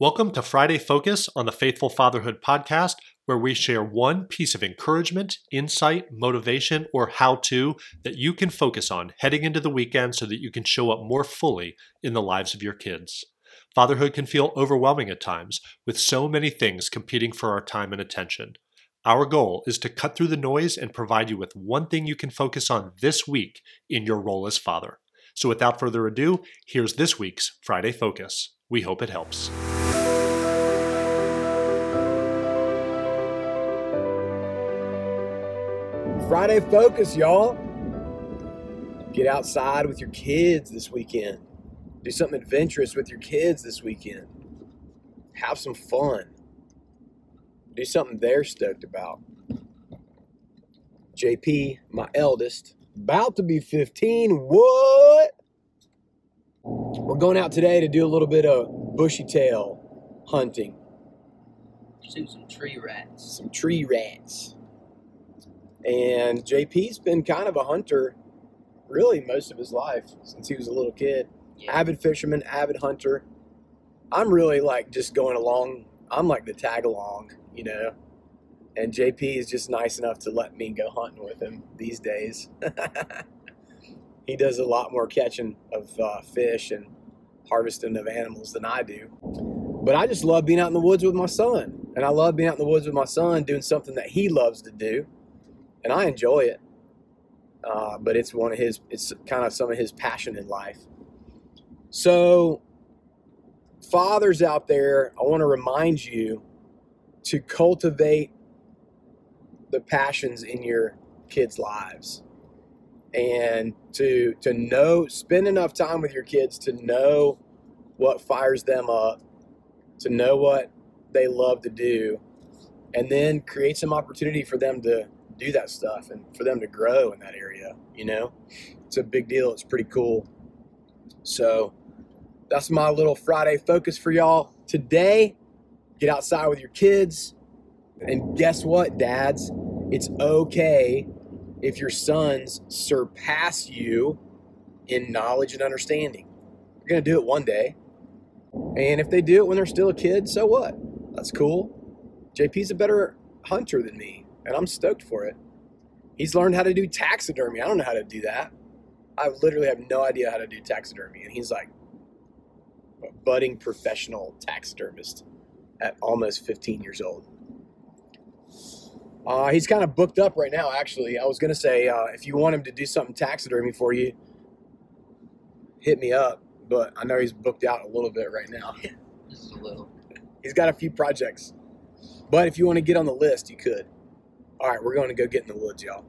Welcome to Friday Focus on the Faithful Fatherhood podcast, where we share one piece of encouragement, insight, motivation, or how to that you can focus on heading into the weekend so that you can show up more fully in the lives of your kids. Fatherhood can feel overwhelming at times, with so many things competing for our time and attention. Our goal is to cut through the noise and provide you with one thing you can focus on this week in your role as father. So, without further ado, here's this week's Friday Focus. We hope it helps. Friday focus, y'all. Get outside with your kids this weekend. Do something adventurous with your kids this weekend. Have some fun. Do something they're stoked about. JP, my eldest, about to be 15. What? We're going out today to do a little bit of bushy tail hunting, Pursue some tree rats. some tree rats. And JP's been kind of a hunter really most of his life since he was a little kid. Yeah. Avid fisherman, avid hunter. I'm really like just going along. I'm like the tag along, you know. And JP is just nice enough to let me go hunting with him these days. he does a lot more catching of uh, fish and harvesting of animals than I do. But I just love being out in the woods with my son. And I love being out in the woods with my son doing something that he loves to do. And I enjoy it. Uh, but it's one of his, it's kind of some of his passion in life. So, fathers out there, I want to remind you to cultivate the passions in your kids' lives and to to know spend enough time with your kids to know what fires them up to know what they love to do and then create some opportunity for them to do that stuff and for them to grow in that area you know? It's a big deal. It's pretty cool. So that's my little friday focus for y'all today. Get outside with your kids. And guess what dads? It's okay if your sons surpass you in knowledge and understanding. You're going to do it one day. And if they do it when they're still a kid so what? That's cool. Jp's a better hunter than me and i'm stoked for it he's learned how to do taxidermy i don't know how to do that i literally have no idea how to do taxidermy and he's like a budding professional taxidermist at almost 15 years old uh, he's kind of booked up right now, actually. I was going to say, uh, if you want him to do something taxidermy for you, hit me up. But I know he's booked out a little bit right now. Is a little. He's got a few projects. But if you want to get on the list, you could. All right, we're going to go get in the woods, y'all.